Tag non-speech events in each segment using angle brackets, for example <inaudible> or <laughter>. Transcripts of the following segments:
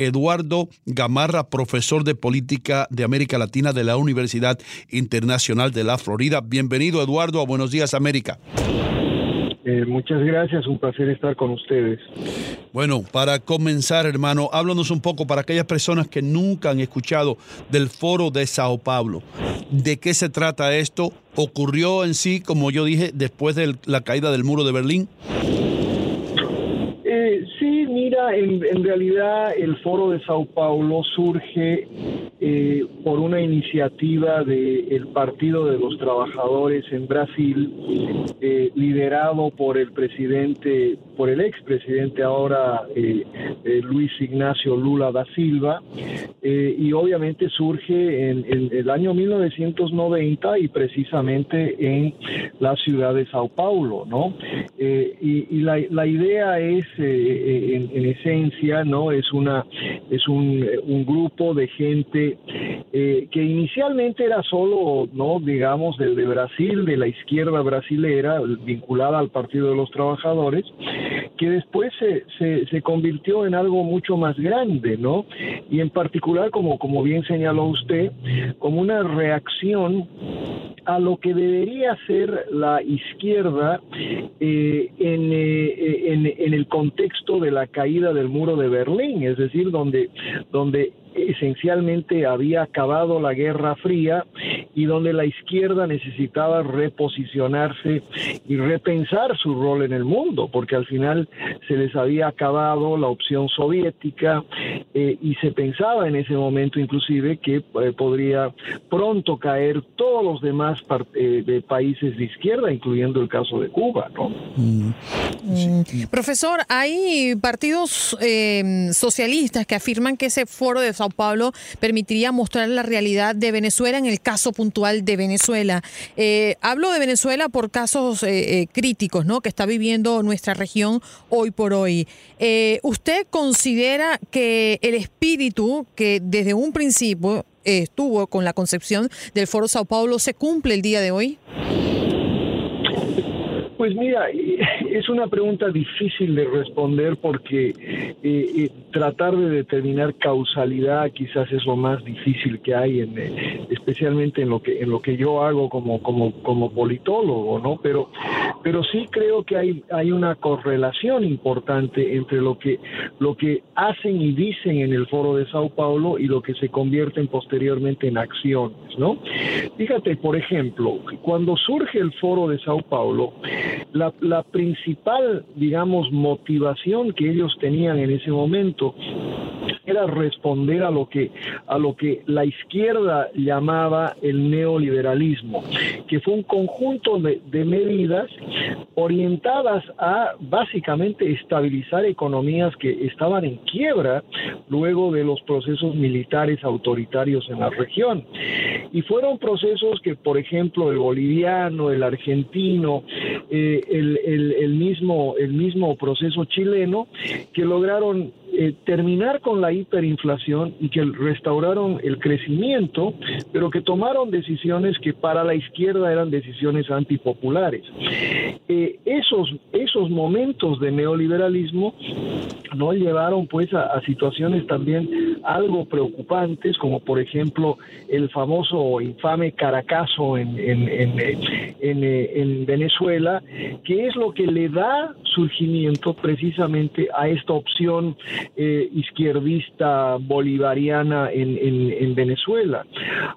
Eduardo Gamarra, profesor de política de América Latina de la Universidad Internacional de la Florida. Bienvenido, Eduardo, a Buenos Días, América. Eh, muchas gracias, un placer estar con ustedes. Bueno, para comenzar, hermano, háblanos un poco para aquellas personas que nunca han escuchado del Foro de Sao Paulo. ¿De qué se trata esto? ¿Ocurrió en sí, como yo dije, después de la caída del muro de Berlín? En, realidad el Foro de Sao Paulo surge eh, por una iniciativa del Partido de los Trabajadores en Brasil, eh, liderado por el presidente, por el expresidente ahora eh, eh, Luis Ignacio Lula da Silva, eh, y obviamente surge en, en el año 1990 y precisamente en la ciudad de Sao Paulo, ¿no? Eh, y y la, la idea es, eh, eh, en, en esencia, ¿no? Es una es un, eh, un grupo de gente eh, que inicialmente era solo, ¿no? Digamos, de, de Brasil, de la izquierda brasilera, vinculada al Partido de los Trabajadores, que después se, se, se convirtió en algo mucho más grande, ¿no? Y en particular, como, como bien señaló usted, como una reacción a lo que debería ser la izquierda eh, en, eh, en, en el contexto de la caída del muro de Berlín, es decir, donde, donde esencialmente había acabado la Guerra Fría y donde la izquierda necesitaba reposicionarse y repensar su rol en el mundo, porque al final se les había acabado la opción soviética eh, y se pensaba en ese momento inclusive que eh, podría pronto caer todos los demás eh, de países de izquierda, incluyendo el caso de Cuba, ¿no? Mm. Profesor, hay partidos eh, socialistas que afirman que ese foro de Sao Paulo permitiría mostrar la realidad de Venezuela en el caso puntual de Venezuela. Eh, hablo de Venezuela por casos eh, eh, críticos ¿no? que está viviendo nuestra región hoy por hoy. ¿Usted considera que el espíritu que desde un principio estuvo con la concepción del foro Sao Paulo se cumple el día de hoy? Pues mira, eh, <laughs> es una pregunta difícil de responder porque eh, eh, tratar de determinar causalidad quizás es lo más difícil que hay, en, eh, especialmente en lo que en lo que yo hago como como como politólogo, ¿no? Pero pero sí creo que hay hay una correlación importante entre lo que lo que hacen y dicen en el foro de Sao Paulo y lo que se convierten posteriormente en acciones, ¿no? Fíjate, por ejemplo, cuando surge el foro de Sao Paulo, la, la principal, digamos, motivación que ellos tenían en ese momento era responder a lo que a lo que la izquierda llamaba el neoliberalismo, que fue un conjunto de, medidas orientadas a básicamente estabilizar economías que estaban en quiebra luego de los procesos militares autoritarios en la región. Y fueron procesos que, por ejemplo, el boliviano, el argentino, eh, el mismo, el mismo proceso chileno, que lograron eh, terminar con la hiperinflación y que restauraron el crecimiento, pero que tomaron decisiones que para la izquierda eran decisiones antipopulares. Eh, esos, esos momentos de neoliberalismo no llevaron pues a, a situaciones también algo preocupantes, como por ejemplo el famoso o infame Caracazo en, en, en, en, en Venezuela, que es lo que le da surgimiento precisamente a esta opción eh, izquierdista bolivariana en Venezuela.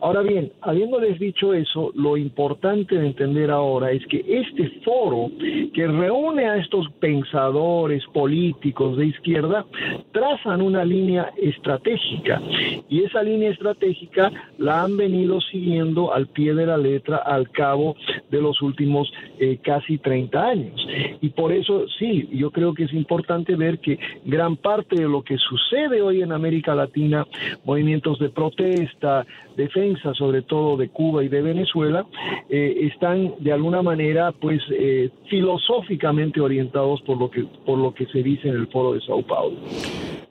Ahora bien, habiéndoles dicho eso, lo importante de entender ahora es que este foro que reúne a estos pensadores políticos de izquierda trazan una línea estratégica y esa línea estratégica la han venido siguiendo al pie de la letra al cabo de los últimos eh, casi 30 años. Y por eso sí, yo creo que es importante ver que gran parte de lo que sucede hoy en América Latina, movimientos de protesta, defensa sobre todo de Cuba y de Venezuela, eh, están de alguna manera pues eh, filosóficamente orientados por lo que por lo que se dice en el foro de Sao Paulo.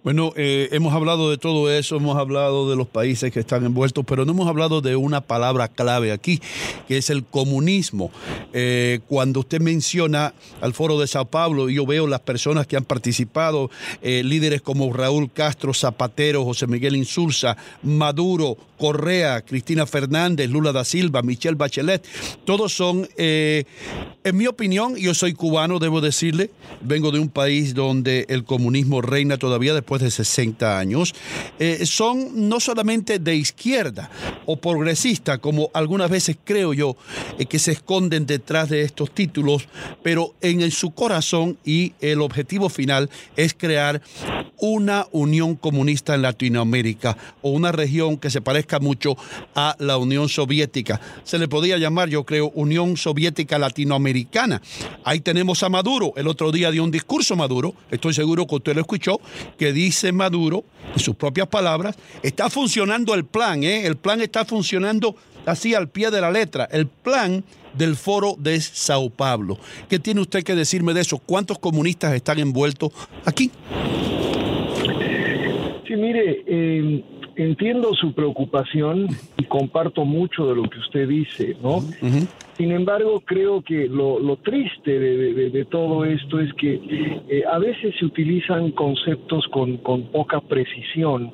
Bueno, eh, hemos hablado de todo eso, hemos hablado de los países que están envueltos, pero no hemos hablado de una palabra clave aquí, que es el comunismo. Eh, cuando usted menciona al foro de Sao Paulo, yo veo las personas que han participado, eh, líderes como Raúl Castro, Zapatero, José Miguel Insulza, Maduro, Correa, Cristina Fernández, Lula da Silva, Michelle Bachelet, todos son, en mi opinión, yo soy cubano, debo decirle, vengo de un país donde el comunismo reina todavía después de 60 años, eh, son no solamente de izquierda o progresista, como algunas veces creo yo eh, que se esconden detrás de estos títulos, pero en, en su corazón y el objetivo final es crear una unión comunista en Latinoamérica o una región que se parezca mucho a la Unión Soviética. Se le podía llamar, yo creo, Unión Soviética Latinoamericana. Ahí tenemos a Maduro. El otro día dio un discurso Maduro, estoy seguro que usted lo escuchó, que dice Maduro, en sus propias palabras, está funcionando el plan, ¿eh? el plan está funcionando así al pie de la letra, el plan del foro de Sao Paulo. ¿Qué tiene usted que decirme de eso? ¿Cuántos comunistas están envueltos aquí? Sí, mire, eh, entiendo su preocupación y comparto mucho de lo que usted dice, ¿no? Sin embargo, creo que lo, triste de, todo esto es que eh, a veces se utilizan conceptos con, poca precisión.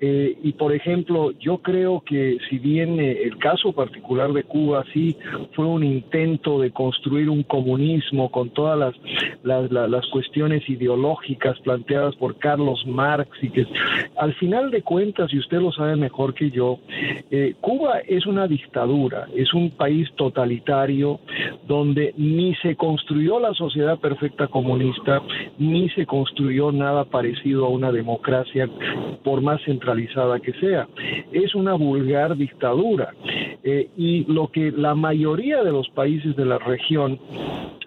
Eh, y, por ejemplo, yo creo que si bien eh, el caso particular de Cuba sí fue un intento de construir un comunismo con todas las, las, cuestiones ideológicas planteadas por Carlos Marx y que al final de cuentas, y usted lo sabe mejor que yo, Cuba es una dictadura, es un país donde ni se construyó la sociedad perfecta comunista, ni se construyó nada parecido a una democracia, por más centralizada que sea. Es una vulgar dictadura. Eh, y lo que la mayoría de los países de la región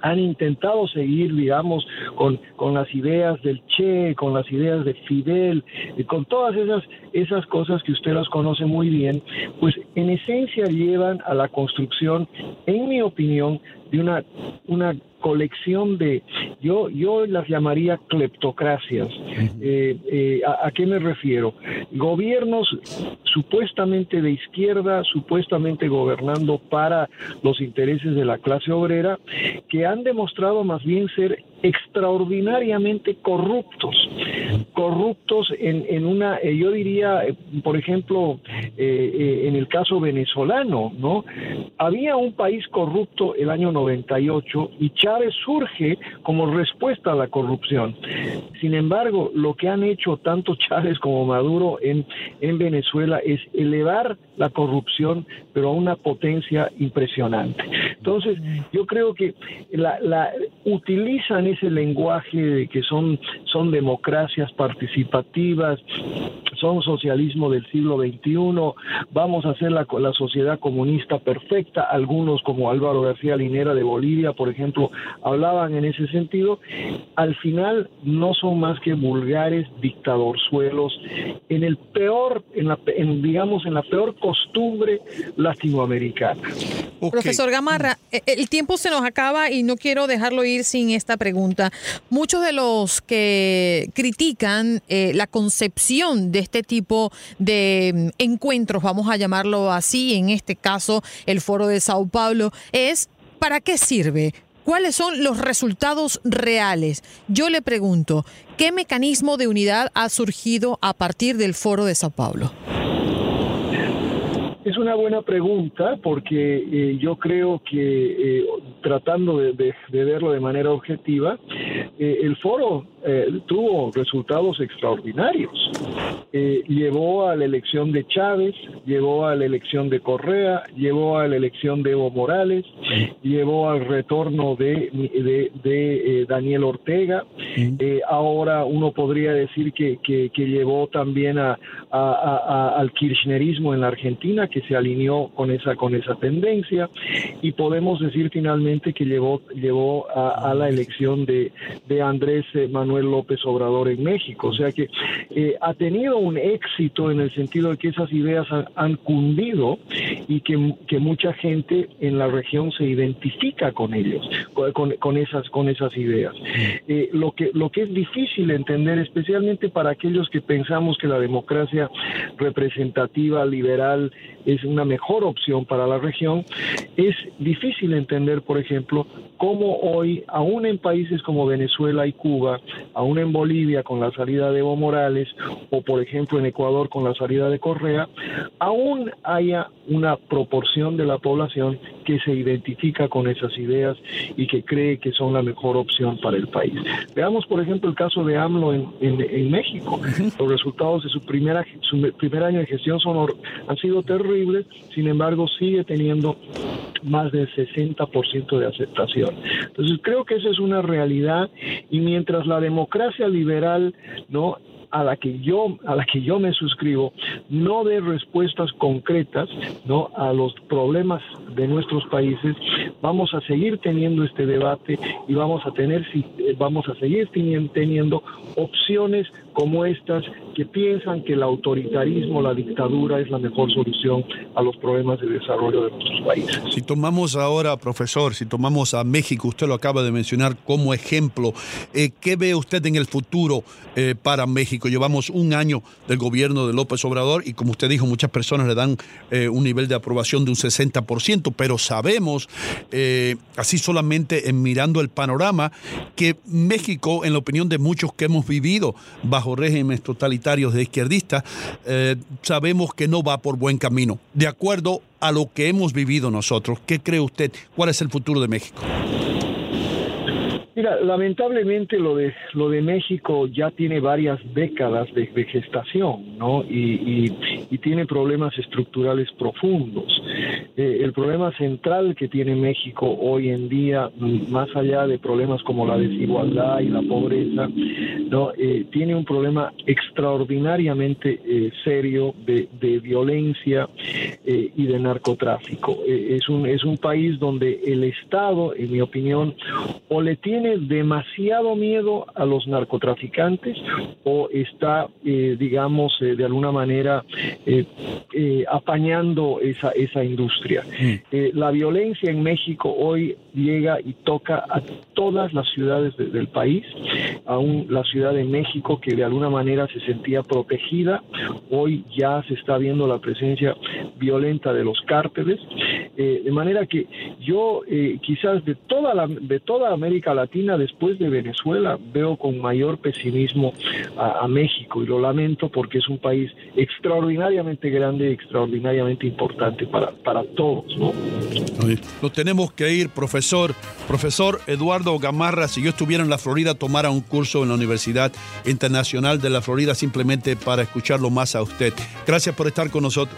han intentado seguir, digamos, con, con las ideas del Che, con las ideas de Fidel, y con todas esas, esas cosas que usted las conoce muy bien, pues en esencia llevan a la construcción, en mi opinión, de una, una colección de, yo, yo las llamaría cleptocracias. Eh, eh, ¿a, ¿a, qué me refiero? Gobiernos supuestamente de izquierda, supuestamente gobernando para los intereses de la clase obrera, que han demostrado más bien ser extraordinariamente corruptos, corruptos en, en una, eh, yo diría, eh, por ejemplo, eh, en el caso venezolano, ¿no? Había un país corrupto el año 98 y Chávez surge como respuesta a la corrupción. Sin embargo, lo que han hecho tanto Chávez como Maduro en, en Venezuela es elevar la corrupción, pero a una potencia impresionante. Entonces, yo creo que la, la utilizan ese lenguaje de que son, son democracias participativas, son socialismo del siglo XXI, vamos a hacer la, la sociedad comunista perfecta. Algunos, como Álvaro García Linera de Bolivia, por ejemplo, hablaban en ese sentido. Al final, no son más que vulgares dictadorzuelos en el peor, en la, en, digamos, en la peor costumbre latinoamericana. Okay. Profesor Gamarra, el tiempo se nos acaba y no quiero dejarlo ir sin esta pregunta. Muchos de los que critican eh, la concepción de este tipo de encuentros, vamos a llamarlo así, en este caso el foro de Sao Paulo, es ¿para qué sirve? ¿Cuáles son los resultados reales? Yo le pregunto, ¿qué mecanismo de unidad ha surgido a partir del foro de Sao Paulo? Es una buena pregunta porque eh, yo creo que eh, tratando de verlo de manera objetiva, eh, el foro eh, tuvo resultados extraordinarios. Eh, llevó a la elección de Chávez, llevó a la elección de Correa, llevó a la elección de Evo Morales, llevó al retorno de, de- de, eh, Daniel Ortega. Eh, ahora uno podría decir que, que- que llevó también a, a- a- a- al kirchnerismo en la Argentina, que se alineó con esa, con esa tendencia. Y podemos decir finalmente que llevó, llevó a, la elección de, de Andrés eh, Manuel López Obrador en México. O sea que eh, ha tenido un éxito en el sentido de que esas ideas han, cundido y que, que mucha gente en la región se identifica con ellos, con, con- con esas, con esas ideas. Eh, lo, que, lo que es difícil entender, especialmente para aquellos que pensamos que la democracia representativa, liberal, es una mejor opción para la región, es difícil entender, por ejemplo, cómo hoy, aún en países como Venezuela y Cuba, aún en Bolivia con la salida de Evo Morales, o por ejemplo en Ecuador con la salida de Correa, aún haya una proporción de la población que se identifica con esas ideas y que cree que son la mejor opción para el país. Veamos, por ejemplo, el caso de AMLO en, en- en México. Los resultados de su, primera, su me- primer año de gestión son, han sido terribles, sin embargo, sigue teniendo más del 60% de aceptación. Entonces, creo que esa es una realidad y mientras la democracia liberal no a la que yo a la que yo me suscribo no dé respuestas concretas no a los problemas de nuestros países vamos a seguir teniendo este debate y vamos a tener si- eh, vamos a seguir tenien- teniendo opciones como estas que piensan que el autoritarismo la dictadura es la mejor solución a los problemas de desarrollo de nuestros países Si tomamos ahora, profesor, si tomamos a México, usted lo acaba de mencionar como ejemplo, eh, ¿qué ve usted en el futuro eh, para México? Llevamos un año del gobierno de López Obrador y como usted dijo, muchas personas le dan eh, un nivel de aprobación de un 60%, pero sabemos, eh, así solamente en mirando el panorama, que México, en la opinión de muchos que hemos vivido bajo regímenes totalitarios de izquierdistas, eh, sabemos que no va por buen camino. De acuerdo a lo que hemos vivido nosotros, ¿qué cree usted? ¿Cuál es el futuro de México? Mira, lamentablemente lo de lo de México ya tiene varias décadas de, de gestación, ¿no? Y, tiene problemas estructurales profundos. Eh, el problema central que tiene México hoy en día, mm, más allá de problemas como la desigualdad y la pobreza, no, Eh, tiene un problema extraordinariamente eh, serio de, de violencia y de narcotráfico. Es un es un país donde el Estado, en mi opinión, o le tiene demasiado miedo a los narcotraficantes o está, eh, digamos, eh, de alguna manera eh, eh, apañando esa, esa industria. Eh, la violencia en México hoy llega y toca a todas las ciudades de- del país, aún la Ciudad de México que de alguna manera se sentía protegida, hoy ya se está viendo la presencia violenta de los cárteles, de manera que yo quizás de toda la, de toda América Latina después de Venezuela veo con mayor pesimismo a, México y lo lamento porque es un país extraordinariamente grande y extraordinariamente importante para, para todos, ¿no? Tenemos que ir, profesor. Profesor Eduardo Gamarra, si yo estuviera en la Florida, tomara un curso en la Universidad Internacional de la Florida simplemente para escucharlo más a usted. Gracias por estar con nosotros.